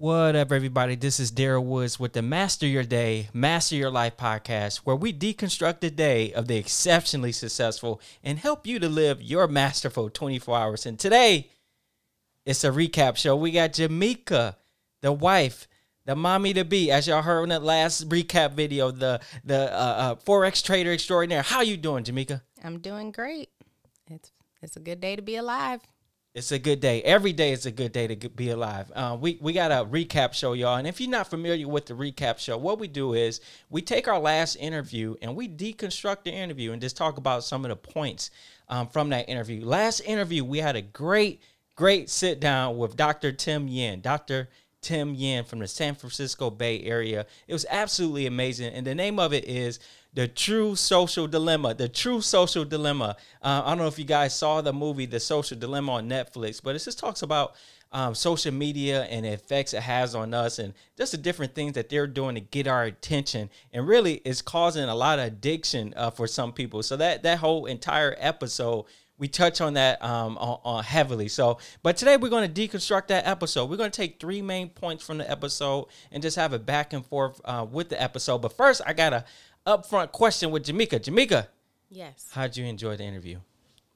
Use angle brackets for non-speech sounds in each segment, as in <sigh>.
What up, everybody? This is Daryl Woods with the Master Your Day, Master Your Life podcast, where we deconstruct the day of the exceptionally successful and help you to live your masterful 24 hours. And today, it's a recap show. We got Jamaica, the wife, the mommy to be, as y'all heard in that last recap video, the the uh, uh, forex trader extraordinaire. How you doing, Jamaica? I'm doing great. It's it's a good day to be alive. It's a good day. Every day is a good day to be alive. Uh, we we got a recap show, y'all. And if you're not familiar with the recap show, what we do is we take our last interview and we deconstruct the interview and just talk about some of the points um, from that interview. Last interview, we had a great, great sit down with Dr. Tim Yin. Dr. Tim Yin from the San Francisco Bay Area. It was absolutely amazing. And the name of it is The True Social Dilemma. The True Social Dilemma. Uh, I don't know if you guys saw the movie The Social Dilemma on Netflix, but it just talks about um, social media and the effects it has on us and just the different things that they're doing to get our attention. And really, it's causing a lot of addiction uh, for some people. So that, that whole entire episode we touch on that um, on, on heavily. So, but today we're going to deconstruct that episode. We're going to take three main points from the episode and just have a back and forth uh, with the episode. But first, I got a upfront question with Jamaica. Jamaica, Yes. how'd you enjoy the interview?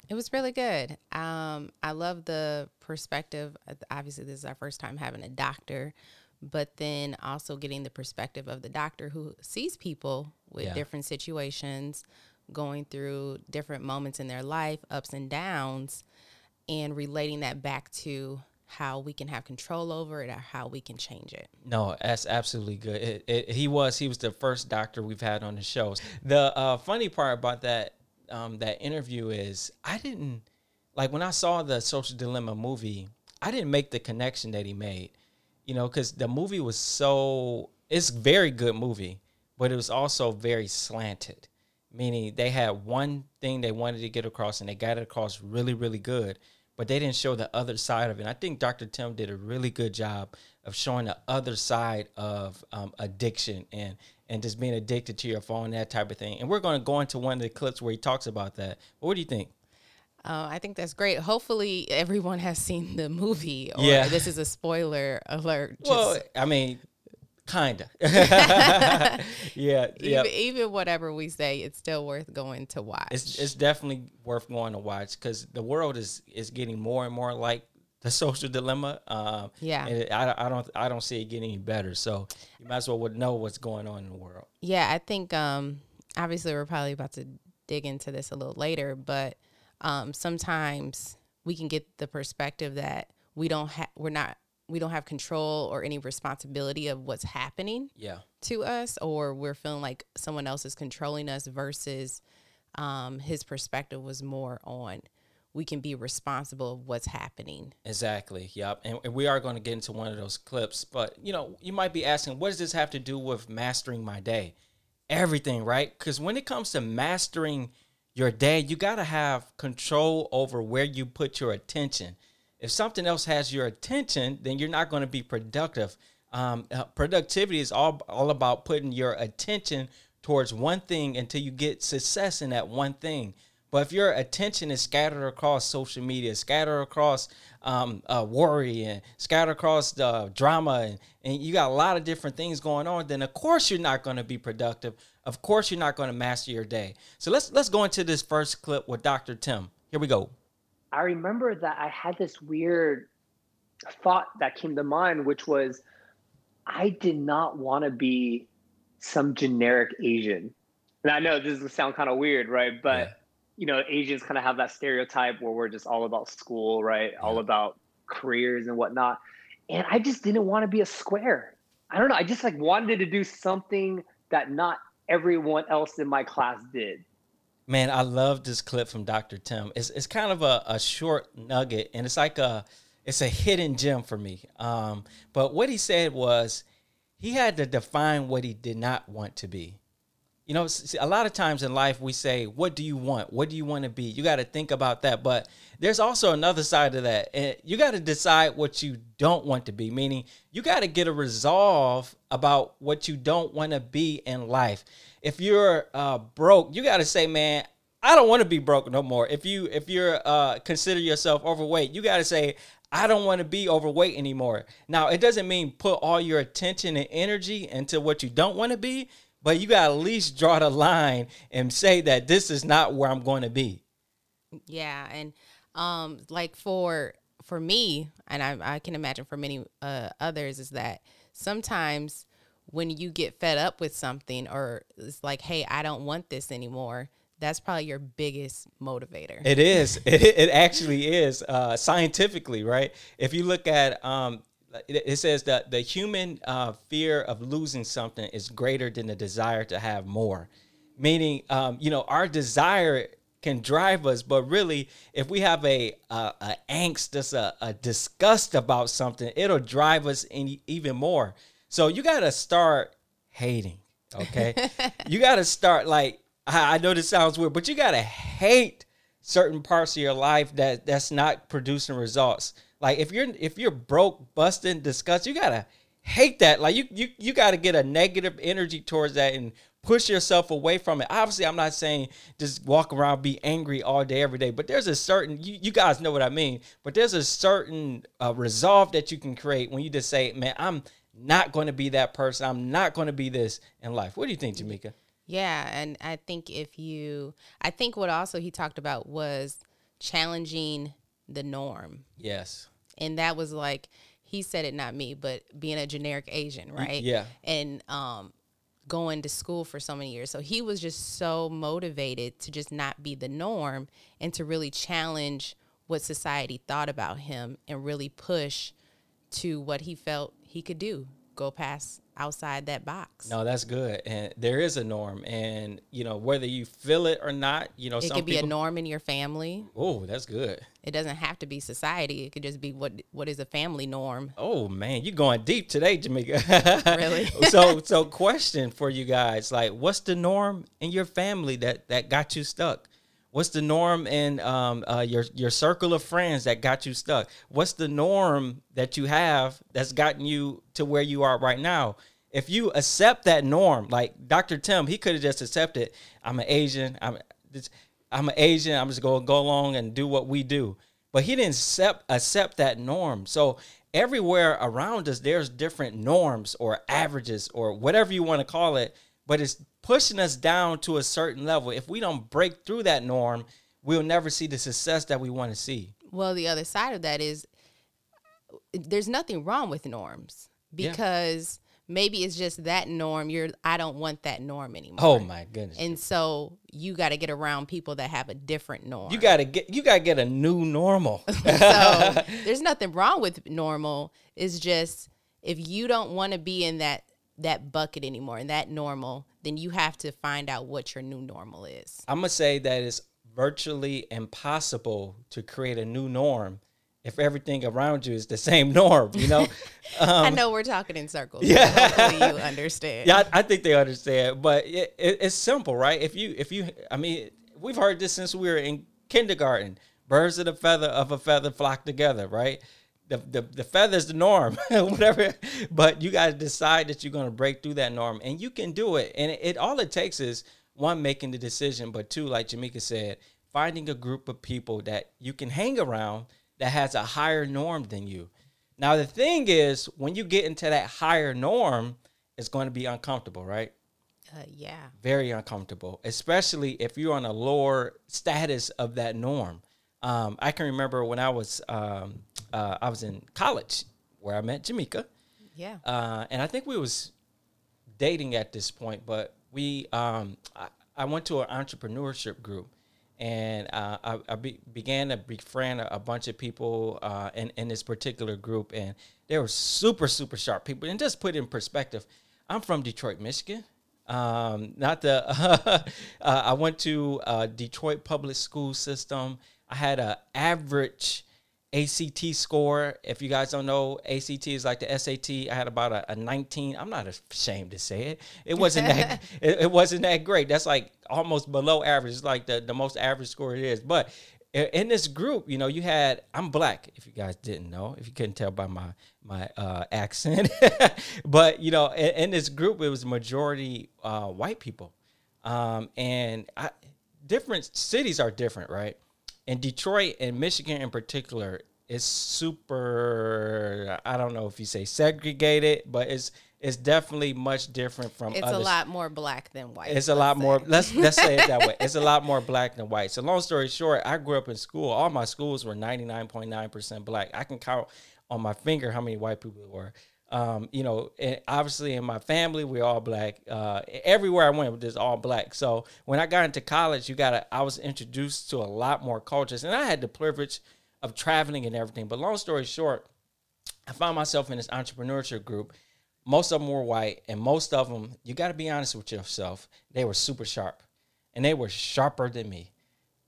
It was really good. Um, I love the perspective. Obviously, this is our first time having a doctor, but then also getting the perspective of the doctor who sees people with Yeah. different situations, going through different moments in their life, ups and downs, and relating that back to how we can have control over it or how we can change it. No, that's absolutely good. It, it, he was he was the first doctor we've had on the shows. The uh, funny part about that um, that interview is I didn't like when I saw the Social Dilemma movie. I didn't make the connection that he made, you know, because the movie was so it's very good movie, but it was also very slanted. Meaning they had one thing they wanted to get across and they got it across really, really good but they didn't show the other side of it. And I think Dr. Tim did a really good job of showing the other side of um, addiction and and just being addicted to your phone, that type of thing. And we're going to go into one of the clips where he talks about that. But what do you think? Uh, I think that's great. Hopefully, everyone has seen the movie. Or Yeah. This is a spoiler alert. Just well, I mean, kinda. <laughs> yeah, even, even whatever we say, it's still worth going to watch. It's it's definitely worth going to watch because the world is is getting more and more like the social dilemma. Um, Yeah. and it, I, I don't I don't see it getting any better. So you might as well would know what's going on in the world. yeah, I think um, obviously we're probably about to dig into this a little later, but um, sometimes we can get the perspective that we don't have, we're not, we don't have control or any responsibility of what's happening. Yeah. to us or we're feeling like someone else is controlling us versus um, his perspective was more on we can be responsible of what's happening Exactly. Yep. And, and we are going to get into one of those clips. But, you know, you might be asking, what does this have to do with mastering my day? Everything, right? Because when it comes to mastering your day, you got to have control over where you put your attention. If something else has your attention, then you're not going to be productive. Um, uh, productivity is all, all about putting your attention towards one thing until you get success in that one thing. But if your attention is scattered across social media, scattered across um, uh, worry and scattered across the drama, and, and you got a lot of different things going on, then of course you're not going to be productive. Of course you're not going to master your day. So let's let's go into this first clip with Dr. Tim. Here we go. I remember that I had this weird thought that came to mind, which was I did not want to be some generic Asian. And I know this is sound kind of weird, right? But Yeah. you know, Asians kind of have that stereotype where we're just all about school, right? All about careers and whatnot. And I just didn't want to be a square. I don't know. I just like wanted to do something that not everyone else in my class did. Man, I love this clip from Dr. Tim. It's it's kind of a, a short nugget and it's like a it's a hidden gem for me. Um, but what he said was he had to define what he did not want to be. You know, a lot of times in life we say, "What do you want? What do you want to be?" You got to think about that. But there's also another side of that. And you got to decide what you don't want to be. Meaning, you got to get a resolve about what you don't want to be in life. If you're uh, broke, you got to say, "Man, I don't want to be broke no more." If you if you're uh, consider yourself overweight, you got to say, I don't want to be overweight anymore. Now, it doesn't mean put all your attention and energy into what you don't want to be, but you got to at least draw the line and say that this is not where I'm going to be. Yeah, and um, like for for me, and I, I can imagine for many uh, others, is that sometimes when you get fed up with something, or it's like, hey, I don't want this anymore. That's probably your biggest motivator. It is. <laughs> It, it actually is uh, scientifically, right? If you look at um, it, it says that the human uh, fear of losing something is greater than the desire to have more. Meaning, um, you know, our desire can drive us, but really, if we have a, a, a angst, just a, a disgust about something, it'll drive us in even more. So you got to start hating. Okay, <laughs> you got to start like I, I know this sounds weird, but you got to hate certain parts of your life that that's not producing results. Like if you're if you're broke, busting, disgust, you gotta hate that. Like you you you gotta get a negative energy towards that and push yourself away from it. Obviously, I'm not saying just walk around be angry all day every day, but there's a certain you, you guys know what I mean. But there's a certain uh, resolve that you can create when you just say, "Man, I'm not going to be that person. I'm not going to be this in life." What do you think, Jamika? Yeah, and I think if you, I think what also he talked about was challenging the norm. Yes and that was like he said it, not me, but being a generic Asian, right? Yeah. And um, going to school for so many years. So he was just so motivated to just not be the norm and to really challenge what society thought about him and really push to what he felt he could do, go past outside that box. No, that's good. And there is a norm. And, you know, whether you feel it or not, you know, it could be people, a norm in your family. Oh, that's good. It doesn't have to be society. It could just be what what is a family norm. Oh man, you're going deep today, Jamika. <laughs> <laughs> really? so so <laughs> question for you guys. Like what's the norm in your family that that got you stuck? What's the norm in um, uh, your your circle of friends that got you stuck? What's the norm that you have that's gotten you to where you are right now? If you accept that norm, like Dr. Tim, he could have just accepted, I'm an Asian, I'm I'm an Asian, I'm just gonna go along and do what we do. But he didn't accept accept that norm. So everywhere around us, there's different norms or averages or whatever you want to call it, but it's pushing us down to a certain level. If we don't break through that norm, we'll never see the success that we want to see. Well, the other side of that is there's nothing wrong with norms because yeah. maybe it's just that norm. You're I don't want that norm anymore. Oh my goodness. And so you got to get around people that have a different norm. You got to get you got to get a new normal. <laughs> so <laughs> there's nothing wrong with normal. It's just if you don't want to be in that that bucket anymore and that normal, then you have to find out what your new normal is. I'm gonna say that it's virtually impossible to create a new norm if everything around you is the <laughs> same norm, you know. <laughs> Um, I know we're talking in circles. Yeah, hopefully you <laughs> understand. Yeah, I, I, think they understand, but it, it, it's simple, right? If you, if you, I mean, we've heard this since we were in kindergarten. Birds of the feather of a feather flock together, right? The, the, the feather's the norm, <laughs> whatever. But you got to decide that you're going to break through that norm, and you can do it. And it, it, all it takes is one making the decision, but two, like Jamika said, finding a group of people that you can hang around that has a higher norm than you. Now the thing is, when you get into that higher norm, it's going to be uncomfortable, right? Uh, yeah. Very uncomfortable, especially if you're on a lower status of that norm. Um, I can remember when I was um, uh, I was in college where I met Jamaica. Yeah. Uh, and I think we was dating at this point, but we um, I, I went to an entrepreneurship group, and uh, I, I be, began to befriend a, a bunch of people uh, in in this particular group, and they were super super sharp people. And just put in perspective, I'm from Detroit, Michigan. Um, not the <laughs> uh, I went to Detroit public school system. I had an average ACT score. If you guys don't know, ACT is like the SAT. I had about a, a 19. I'm not ashamed to say it. It wasn't that. <laughs> <laughs> it, it, wasn't that great. That's like almost below average. It's like the the most average score it is. But in this group, you know, you had I'm black. If you guys didn't know, if you couldn't tell by my my uh, accent, <laughs> but you know, in, in, this group, it was majority uh, white people, um, and I, different cities are different, right? In Detroit and Michigan in particular, it's super. I don't know if you say segregated, but it's it's definitely much different from. It's other a lot more black than white. it's a lot more. Let's let's say it that way. It's a <laughs> lot more black than white. So long story short, I grew up in school. All my schools were ninety nine point nine percent black. I can count on my finger how many white people there were. Um, you know, obviously in my family we're all black. Uh, everywhere I went, there's all black. So when I got into college, you got I was introduced to a lot more cultures, and I had the privilege of traveling and everything. But long story short, I found myself in this entrepreneurship group most of them were white, and most of them, you got to be honest with yourself, they were super sharp, and they were sharper than me.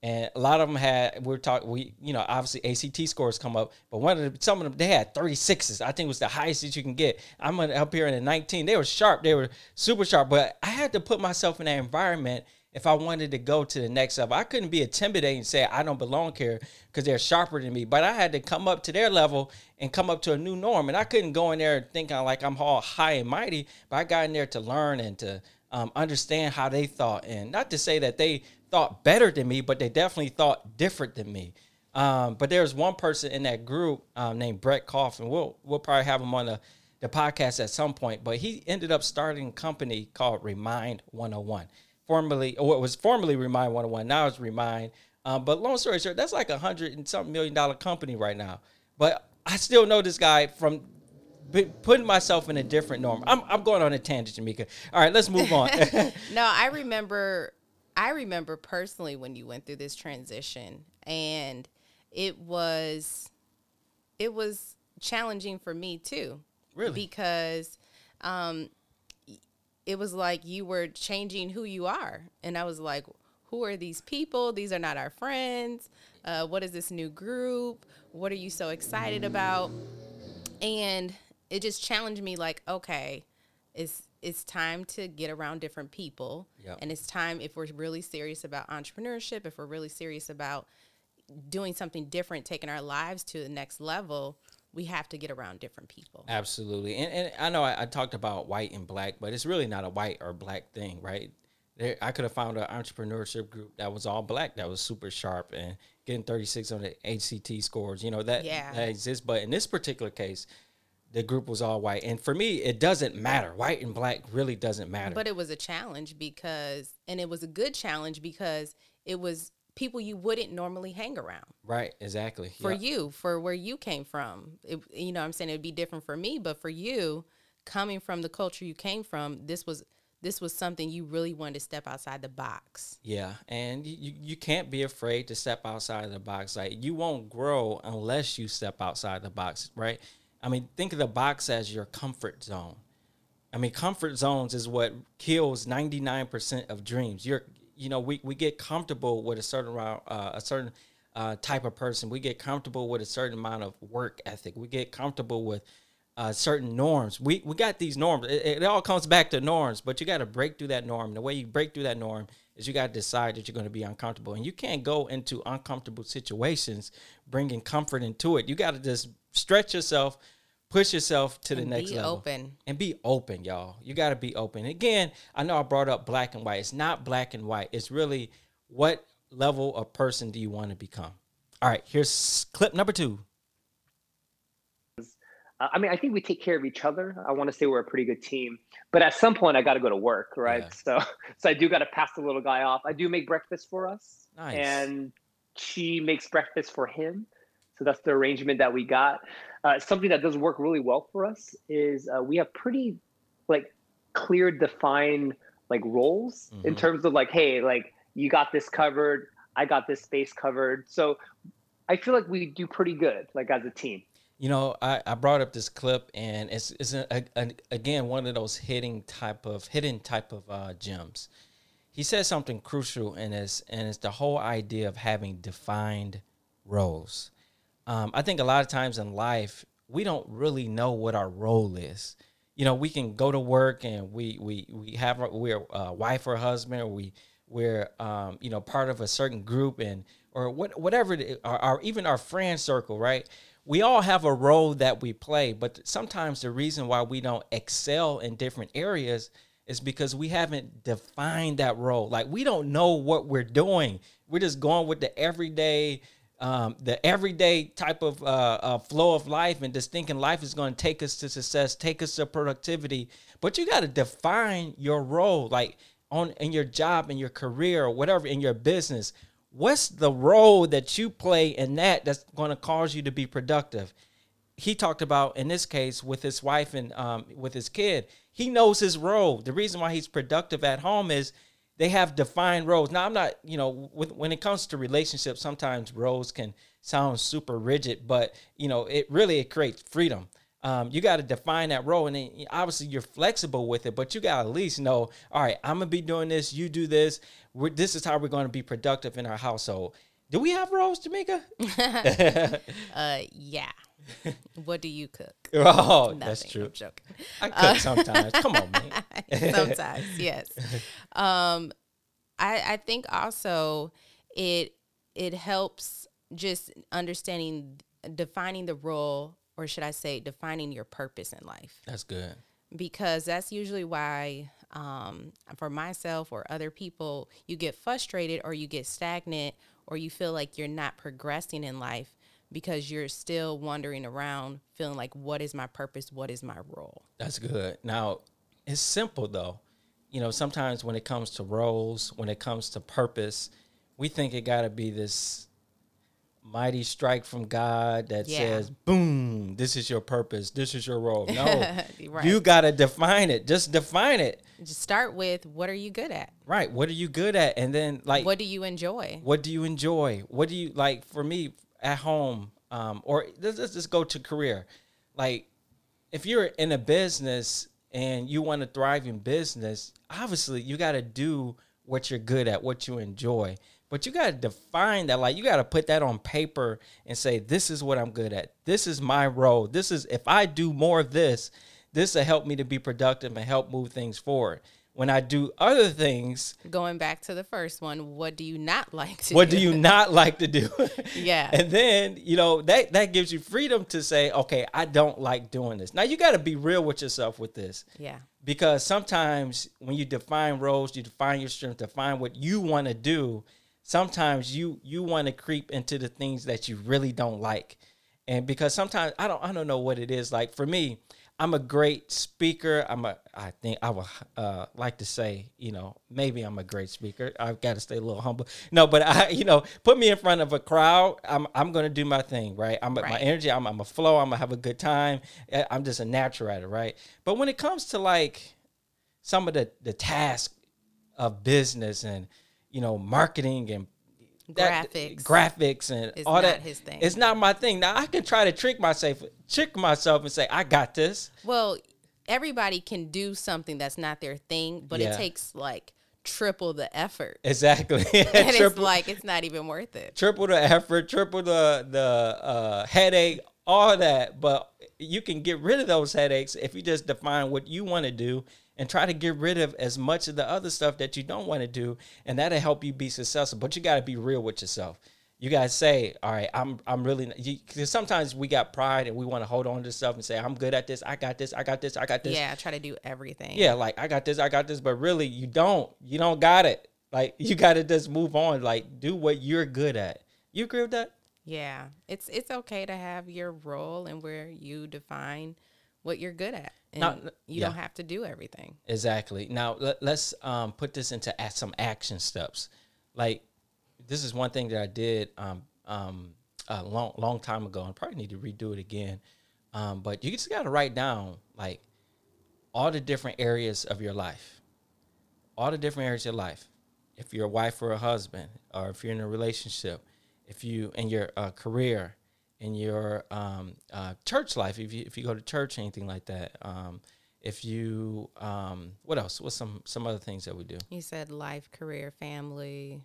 And a lot of them had we are talking we you know obviously ACT scores come up, but one of the, some of them they had 36s. I think was the highest that you can get. I'm up here in the 19. They were sharp. They were super sharp. But I had to put myself in that environment if I wanted to go to the next level. I couldn't be intimidated and say I don't belong here because they're sharper than me. But I had to come up to their level and come up to a new norm. And I couldn't go in there thinking like I'm all high and mighty. But I got in there to learn and to um, understand how they thought. And not to say that they thought better than me, but they definitely thought different than me. Um, but there's one person in that group um, named Brett Kopf. We'll we'll probably have him on the, the podcast at some point. But he ended up starting a company called Remind 101 formerly what was formerly Remind 101. Now it's Remind. Um, but long story short, that's like a hundred and something million dollar company right now. But I still know this guy from putting myself in a different norm. I'm, I'm going on a tangent, Jamika. All right, let's move on. <laughs> <laughs> no, I remember, I remember personally when you went through this transition, and it was, it was challenging for me too. Really? Because um, it was like you were changing who you are. And I was like, who are these people? These are not our friends. Uh, what is this new group? What are you so excited about? And it just challenged me like, okay, it's it's time to get around different people. Yep. And it's time if we're really serious about entrepreneurship, if we're really serious about doing something different, taking our lives to the next level, we have to get around different people. Absolutely. And, and I know I, I, talked about white and black, but it's really not a white or black thing, right? There, I could have found an entrepreneurship group that was all black, that was super sharp and getting 36 on the ACT scores. You know, that, yeah. that exists. But in this particular case, the group was all white. And for me, it doesn't matter. White and black really doesn't matter. But it was a challenge because, and it was a good challenge because it was people you wouldn't normally hang around. Right, exactly. For yep. you, for where you came from. It, you know, I'm saying it'd be different for me, but for you, coming from the culture you came from, this was this was something you really wanted to step outside the box. Yeah, and you you can't be afraid to step outside of the box. Like you won't grow unless you step outside the box, right? I mean, think of the box as your comfort zone. I mean, comfort zones is what kills 99% of dreams. You're you know, we, we get comfortable with a certain uh, a certain uh, type of person. We get comfortable with a certain amount of work ethic. We get comfortable with uh, certain norms. We we got these norms. It, it all comes back to norms, but you got to break through that norm. The way you break through that norm is you got to decide that you're going to be uncomfortable, and you can't go into uncomfortable situations bringing comfort into it. You got to just stretch yourself push yourself to the and next be level. open. And be open, y'all. You got to be open. Again, I know I brought up black and white. It's not black and white. It's really what level of person do you want to become? All right, here's clip number two. I mean, I think we take care of each other. I want to say we're a pretty good team, but at some point I got to go to work, right? Yeah. So, <laughs> so I do got to pass the little guy off. I do make breakfast for us, nice. and she makes breakfast for him. So that's the arrangement that we got. Uh, something that does work really well for us is uh, we have pretty like clear defined like roles mm-hmm. in terms of like, hey, like you got this covered, I got this space covered. So I feel like we do pretty good like as a team. You know, I, I brought up this clip, and it's it's a, a, a, again one of those hidden type of hidden type of uh, gems. He says something crucial in this, and it's the whole idea of having defined roles um, I think a lot of times in life we don't really know what our role is. You know, we can go to work and we we we have we're a wife or husband, or we we're um, you know part of a certain group and or what whatever it, or, or even our friend circle, right? We all have a role that we play, but sometimes the reason why we don't excel in different areas is because we haven't defined that role. Like we don't know what we're doing. We're just going with the everyday um, the everyday type of uh, uh, flow of life and just thinking life is going to take us to success, take us to productivity. But you got to define your role, like on in your job, in your career, or whatever, in your business. What's the role that you play in that that's going to cause you to be productive? He talked about in this case with his wife and um, with his kid. He knows his role. The reason why he's productive at home is they have defined roles. Now, I'm not, you know, with, when it comes to relationships, sometimes roles can sound super rigid, but you know, it really it creates freedom. Um, you got to define that role, and then obviously you're flexible with it, but you got to at least know, all right, I'm gonna be doing this. You do this. We're, this is how we're going to be productive in our household. Do we have roles, Jamaica? <laughs> uh, yeah. What do you cook? <laughs> Oh, Nothing. that's true. I'm joking. I cook sometimes. Come on, man. <laughs> Sometimes, yes. Um, I I think also it it helps just understanding defining the role, or should I say, defining your purpose in life. That's good. because that's usually why um, for myself or other people you get frustrated or you get stagnant or you feel like you're not progressing in life because you're still wandering around feeling like what is my purpose what is my role That's good. Now, it's simple though. You know, sometimes when it comes to roles, when it comes to purpose, we think it got to be this mighty strike from God that Yeah. says, "Boom, this is your purpose. This is your role." No. <laughs> Right. You got to define it. Just define it. just start with what are you good at Right. What are you good at? And then like what do you enjoy what do you enjoy? What do you like? For me, at home, um, or let's, let's just go to career. Like, if you're in a business and you want to thrive in business, obviously you got to do what you're good at, what you enjoy. But you got to define that. Like, you got to put that on paper and say, "This is what I'm good at. This is my role. This is if I do more of this, this will help me to be productive and help move things forward." When I do other things, going back to the first one what do you not like to what do do you not like to do? <laughs> Yeah. And then, you know, that that gives you freedom to say, okay, I don't like doing this. Now you got to be real with yourself with this yeah because sometimes when you define roles, you define your strength, define what you want to do, sometimes you you want to creep into the things that you really don't like. And because sometimes I don't I don't know what it is like for me, I'm a great speaker. I'm a I think I would uh, like to say, you know, maybe I'm a great speaker. I've got to stay a little humble. No, but I, <laughs> you know, put me in front of a crowd. I'm I'm gonna do my thing, right? I'm my energy. I'm I'm a flow. I'm gonna have a good time. I- I'm just a natural at it, right? But when it comes to like some of the the tasks of business and you know marketing and that- Graphics graphics and all not that his thing. It's not my thing. Now I can try to trick myself, trick myself, and say I got this. Well, everybody can do something that's not their thing, but Yeah. it takes like triple the effort. Exactly. <laughs> And it's triple, like it's not even worth it. triple the effort, triple the the uh, headache, all that. But you can get rid of those headaches if you just define what you want to do and try to get rid of as much of the other stuff that you don't want to do, and that'll help you be successful. But you got to be real with yourself. You gotta say, all right, I'm I'm really because sometimes we got pride and we want to hold on to stuff and say I'm good at this, I got this, I got this, I got this. Yeah, I try to do everything. yeah, like I got this, I got this, but really you don't. You don't got it. Like <laughs> you got to just move on. Like do what you're good at. You agree with that? Yeah. It's it's okay to have your role and where you define what you're good at. And Now- you yeah. don't have to do everything. Exactly. Now let, let's um, put this into some action steps. Like this is one thing that I did um, um, a long long time ago, and probably need to redo it again. Um, but you just got to write down like all the different areas of your life, all the different areas of your life. If you're a wife or a husband, or if you're in a relationship, if you in your uh, career, in your um, uh, church life, if you if you go to church, anything like that. Um, if you um, what else? What's some some other things that we do? You said life, career, family,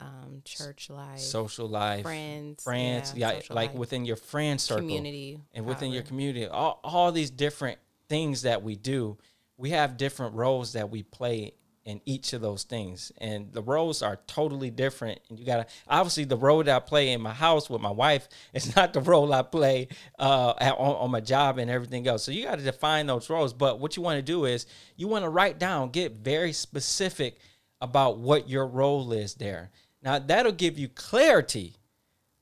um, church life, Social life, friends, friends, yeah, yeah, like life, within your friend circle, community, and within your community, all all these different things that we do, we have different roles that we play in each of those things, and the roles are totally different. And you gotta obviously the role that I play in my house with my wife <laughs> is not the role I play uh, at, on, on my job and everything else. So you got to define those roles. But what you want to do is you want to write down, get very specific about what your role is there. Now that'll give you clarity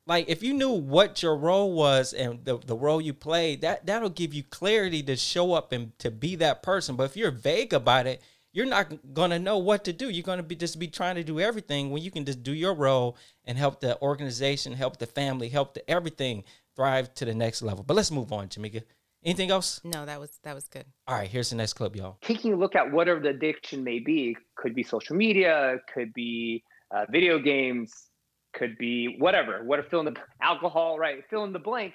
like if you knew what your role was and the, the role you played, that that'll give you clarity to show up and to be that person. But if you're vague about it, you're not gonna know what to do. You're gonna be just be trying to do everything when you can just do your role and help the organization, help the family, help the everything thrive to the next level. But let's move on, Jamika. Anything else? No, that was that was good. All right, here's the next clip, y'all. Taking a look at whatever the addiction may be, could be social media, could be uh, video games, could be whatever, what fill in the alcohol, right? Fill in the blank.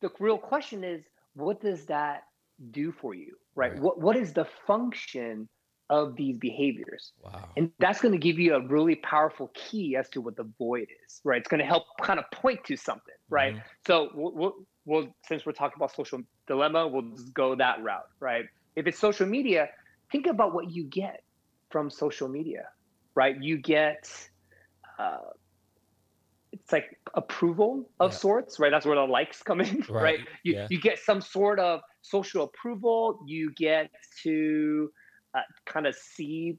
The real question is, what does that do for you, right? Right. What what is the function of these behaviors? Wow. And that's going to give you a really powerful key as to what the void is, right? It's going to help kind of point to something, right? Mhm. So we'll, we'll, we'll, since we're talking about social dilemma, we'll just go that route, right? If it's social media, think about what you get from social media, right? You get, uh, it's like approval of Yeah. sorts, right? That's where the likes come in, <laughs> right? Right, You, yeah. you get some sort of social approval. You get to uh, kind of see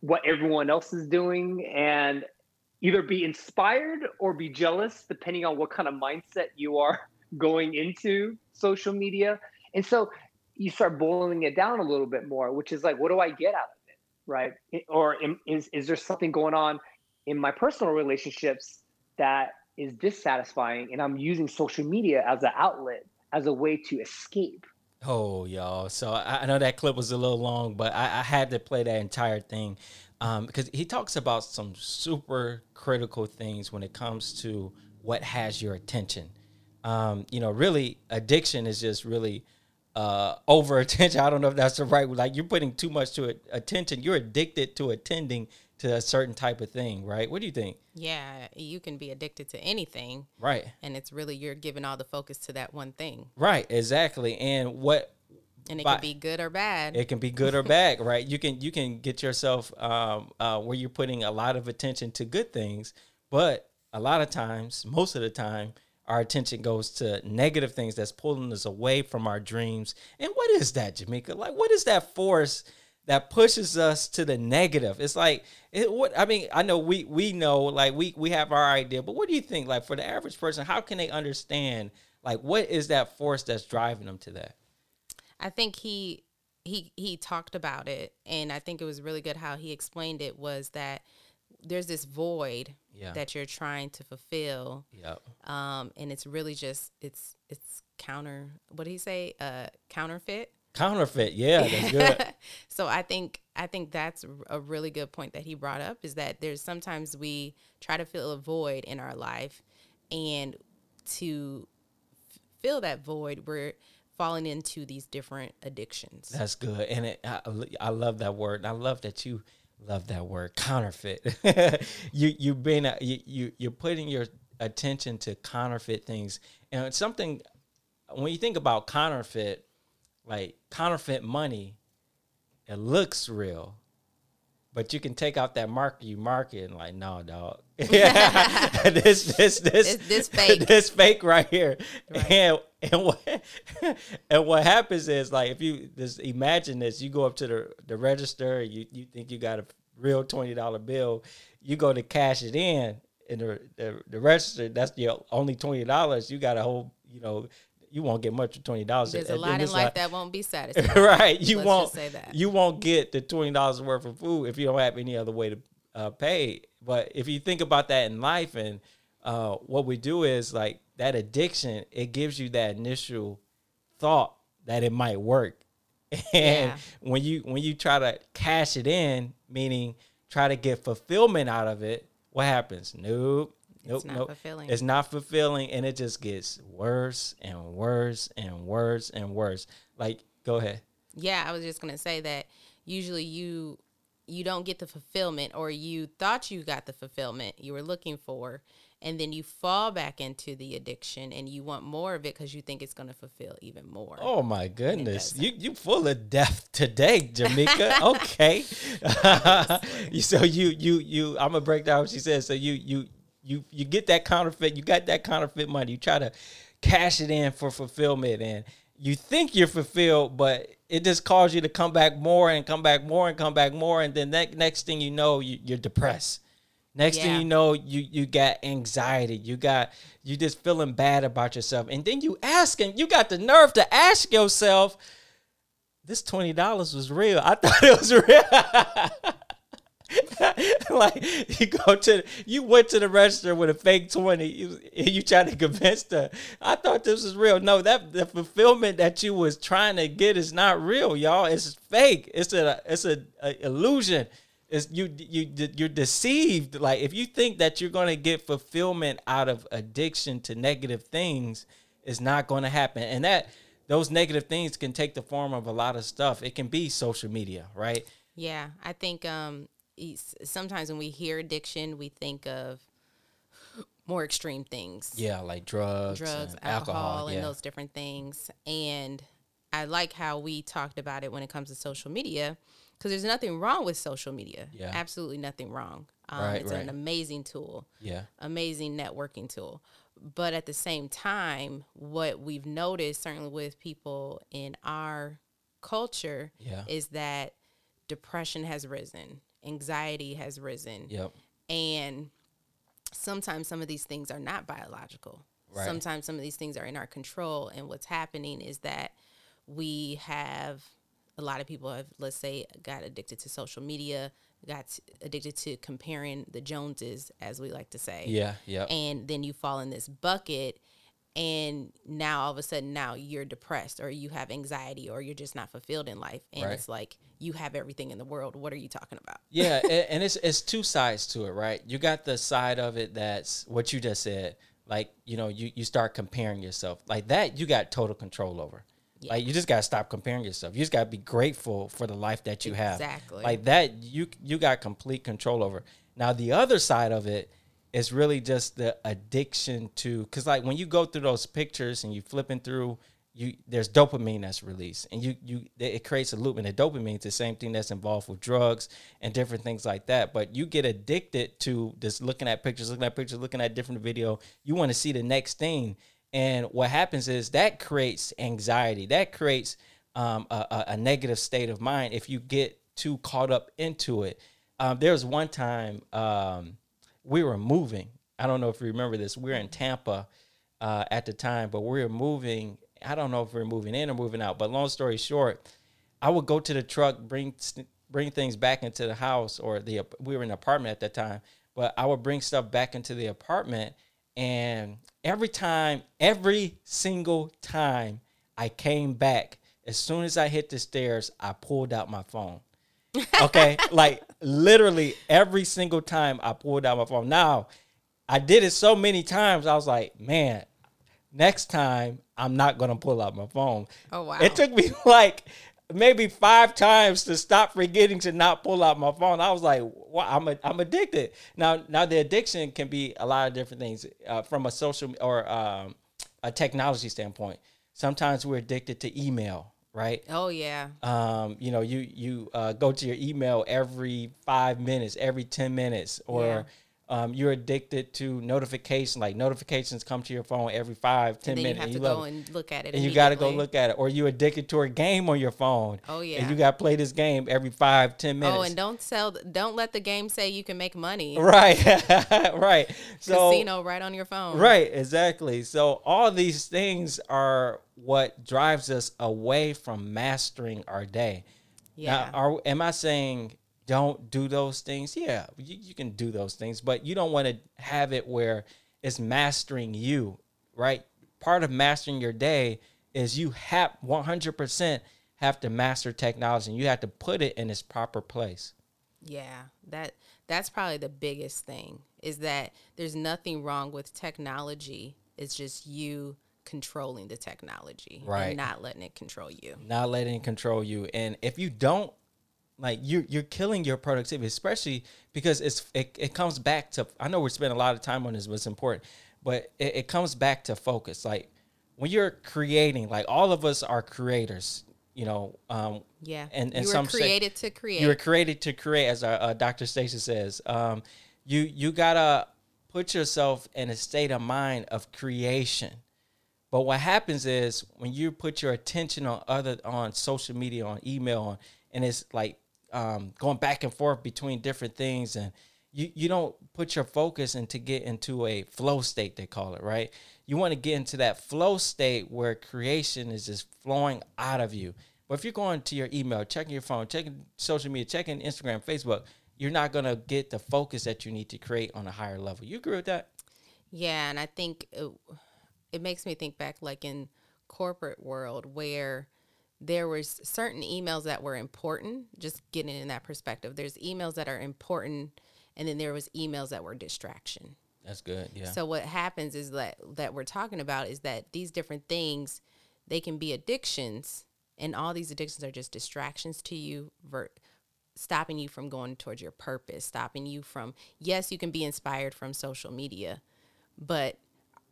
what everyone else is doing and either be inspired or be jealous, depending on what kind of mindset you are <laughs> going into social media. And so you start boiling it down a little bit more, which is like, what do I get out of it? Right. Or is, is there something going on in my personal relationships that is dissatisfying? And I'm using social media as an outlet, as a way to escape. Oh, y'all. So I, I know that clip was a little long, but I, I had to play that entire thing um, because he talks about some super critical things when it comes to what has your attention. Um, you know, really, addiction is just really uh, over attention. <laughs> I don't know if that's the right. Like you're putting too much to it, attention. You're addicted to attending to a certain type of thing, right? What do you think? Yeah, you can be addicted to anything, Right. and it's really you're giving all the focus to that one thing, Right. Exactly. And what and it But- can be good or bad. it can be good or bad <laughs> right you can you can get yourself um, uh, where you're putting a lot of attention to good things but a lot of times most of the time our attention goes to negative things that's pulling us away from our dreams and what is that jamaica like what is that force that pushes us to the negative it's like it, what i mean i know we we know like we we have our idea but what do you think like for the average person how can they understand like what is that force that's driving them to that I think he he he talked about it, and I think it was really good how he explained it. Was that there's this void yeah that you're trying to fulfill, yeah um, and it's really just it's it's counter. What did he say? Uh, counterfeit. Counterfeit, yeah, that's good. <laughs> so I think I think that's a really good point that he brought up is that there's sometimes we try to fill a void in our life, and to f- fill that void, we're falling into these different addictions. That's good, and it, I, I love that word. I love that you love that word, counterfeit. <laughs> you you've been a- you you you're putting your attention to counterfeit things, and it's something when you think about counterfeit, like counterfeit money, it looks real. But you can take out that marker you mark it and like, no, dog. <laughs> <laughs> this this this This- this fake. <laughs> this fake right here. Right. And and what and what happens is like if you just imagine this, you go up to the, the register, you, you think you got a real twenty dollar bill, you go to cash it in in the the, the register, that's your only twenty dollars. You got a whole you know, you won't get much for twenty dollars. There's a lot in life like- that won't be <laughs> satisfied. right. You Let's won't say that. you won't get the twenty dollars worth of food if you don't have any other way to uh, pay. But if you think about that in life, and uh, what we do is like that addiction, it gives you that initial thought that it might work, <laughs> and Yeah. when you when you try to cash it in, meaning try to get fulfillment out of it, what happens? Nope. Nope, It's not nope. fulfilling. It's not fulfilling, and it just gets worse and worse and worse and worse. Like, go ahead. Yeah, I was just gonna say that usually you you don't get the fulfillment or you thought you got the fulfillment you were looking for and then you fall back into the addiction and you want more of it because you think it's going to fulfill even more Oh my goodness, you you full of depth today, Jamaica. <laughs> okay, <laughs> so you you you I'm gonna break down what she said. So you you you you get that counterfeit, you got that counterfeit money. You try to cash it in for fulfillment, and you think you're fulfilled, but it just calls you to come back more and come back more and come back more, and then that next thing you know, you, you're depressed. Next Yeah. thing you know, you you got anxiety. You got you just feeling bad about yourself, and then you asking. You got the nerve to ask yourself, "This twenty dollars was real. I <laughs> thought it was real." <laughs> <laughs> like you go to you went to the register with a fake 20 you, you try to convince the i thought this was real. No that the fulfillment that you was trying to get is not real y'all. It's fake. It's a it's a, a illusion. It's you you you're deceived. Like if you think that you're going to get fulfillment out of addiction to negative things it's not going to happen. And that those negative things can take the form of a lot of stuff. It can be social media right? Yeah, I think um, sometimes when we hear addiction, we think of more extreme things. Yeah, like drugs, drugs, and alcohol, and yeah. those different things. And I like how we talked about it when it comes to social media, because there's nothing wrong with social media. Yeah. absolutely nothing wrong. Um, Right, it's right. an amazing tool, Yeah, amazing networking tool. But at the same time, what we've noticed, certainly with people in our culture, yeah, is that depression has risen, anxiety has risen, yep, and sometimes some of these things are not biological. Right. Sometimes some of these things are in our control. And what's happening is that we have a lot of people have, let's say, got addicted to social media, got addicted to comparing the Joneses, as we like to say. yeah, yeah, And then you fall in this bucket. And now all of a sudden, now you're depressed or you have anxiety or you're just not fulfilled in life. And Right. it's like, you have everything in the world. What are you talking about? yeah. And it's it's two sides to it, right? You got the side of it that's what you just said, like you know, you you start comparing yourself like that. You got total control over. Like you just gotta stop comparing yourself. You just gotta be grateful for the life that you have. Exactly. Like that, you you got complete control over. Now the other side of it is really just the addiction to, because like when you go through those pictures and you flipping through, you there's dopamine that's released, and you you it creates a loop, and the dopamine is the same thing that's involved with drugs and different things like that. But you get addicted to just looking at pictures, looking at pictures, looking at different video. You want to see the next thing. And what happens is that creates anxiety. That creates um, a, a, a negative state of mind if you get too caught up into it. Um, there was one time um, we were moving. I don't know if you remember this. We were in Tampa uh, at the time, but we were moving. I don't know if we are moving in or moving out. But long story short, I would go to the truck, bring bring things back into the house, or the we were in an apartment at that time. But I would bring stuff back into the apartment, and every time, every single time I came back, as soon as I hit the stairs, I pulled out my phone. <laughs> Okay, like literally every single time I pulled out my phone. Now, I did it so many times. I was like, man, next time I'm not gonna pull out my phone. Oh, wow. It took me <laughs> like maybe five times to stop forgetting to not pull out my phone. I was like, wow, I'm a, I'm addicted. Now now the addiction can be a lot of different things uh, from a social or um, a technology standpoint. Sometimes we're addicted to email, right? Oh, yeah. um, you know, you you uh, go to your email every five minutes, every ten minutes, or um, you're addicted to notification. Like notifications come to your phone every five, ten you minutes. have to and go it. and look at it. and you got to go look at it, or you're addicted to a game on your phone. Oh, yeah. and you got to play this game every five, ten minutes. Oh, and don't sell. Don't let the game say you can make money. <laughs> right, <laughs> right. So Casino right on your phone. Right, exactly. So all these things are what drives us away from mastering our day. Yeah. Now, are am I saying don't do those things? Yeah, you, you can do those things, but you don't want to have it where it's mastering you, right? Part of mastering your day is you have 100% have to master technology and you have to put it in its proper place. Yeah, that that's probably the biggest thing is that there's nothing wrong with technology. It's just you controlling the technology Right. and not letting it control you. not letting it control you. And if you don't, like you you're killing your productivity, especially because it's it, it comes back to I know we're spending a lot of time on this, but it's important. But it, it comes back to focus. Like when you're creating, like all of us are creators, you know. Um, Yeah. And- and you were some say- created to create. you were created to create, as our, uh, Dr. Stacia says. Um, you you gotta put yourself in a state of mind of creation. But what happens is when you put your attention on other on social media, on email, on, and it's like um, going back and forth between different things, and you you don't put your focus into get into a flow state they call it right? You want to get into that flow state where creation is just flowing out of you. But if you're going to your email checking your phone checking social media checking instagram facebook you're not going to get the focus that you need to create on a higher level. You agree with that? Yeah, and I think it, it makes me think back like in corporate world where there was certain emails that were important, just getting in that perspective. There's emails that are important and then there was emails that were distraction. that's good yeah So what happens is that that we're talking about is that these different things they can be addictions and all these addictions are just distractions to you ver- stopping you from going towards your purpose, stopping you from yes, you can be inspired from social media, but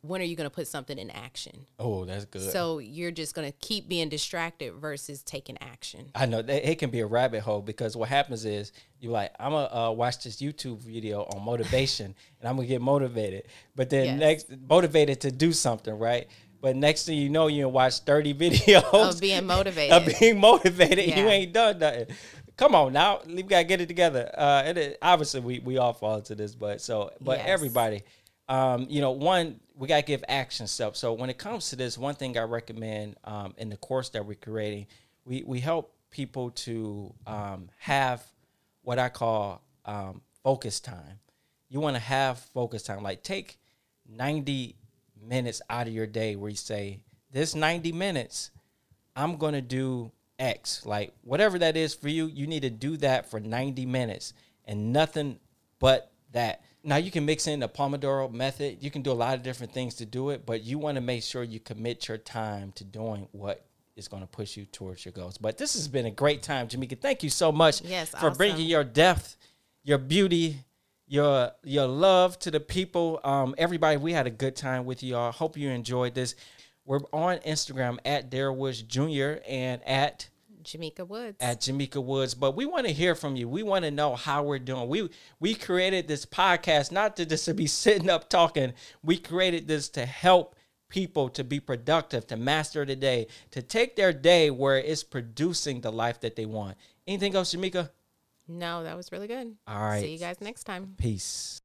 when are you going to put something in action? oh that's good So you're just going to keep being distracted versus taking action. I know that it can be a rabbit hole because what happens is you're like, I'm gonna uh, watch this YouTube video on motivation <laughs> and I'm gonna get motivated, but then Yes. next motivated to do something, right? But next thing you know, you watch 30 <laughs> videos Of being <laughs> motivated. of being motivated. You ain't done nothing. Come on now, we gotta get it together. Uh, and it, obviously we we all fall into this, but so but Yes. everybody, um, you know, one we gotta give action steps. So when it comes to this, one thing I recommend um, in the course that we're creating, we we help people to um, have what I call um, focus time. You want to have focus time. Like take 90 minutes out of your day where you say, this 90 minutes, I'm going to do X. Like whatever that is for you, you need to do that for 90 minutes and nothing but that. Now you can mix in the Pomodoro method. You can do a lot of different things to do it, but you want to make sure you commit your time to doing what is going to push you towards your goals. But this has been a great time, Jamika. Thank you so much Yes, for bringing your depth, your beauty, your your love to the people. Um, everybody, we had a good time with you all. Hope you enjoyed this. We're on Instagram at Daryl Woods Jr. and at Jamaica Woods. at Jamaica Woods. But we want to hear from you. We want to know how we're doing. We we created this podcast not to just to be <laughs> sitting up talking. We created this to help people to be productive, to master the day, to take their day where it's producing the life that they want. Anything else, Jamaica? no, that was really good. All right. See you guys next time. Peace.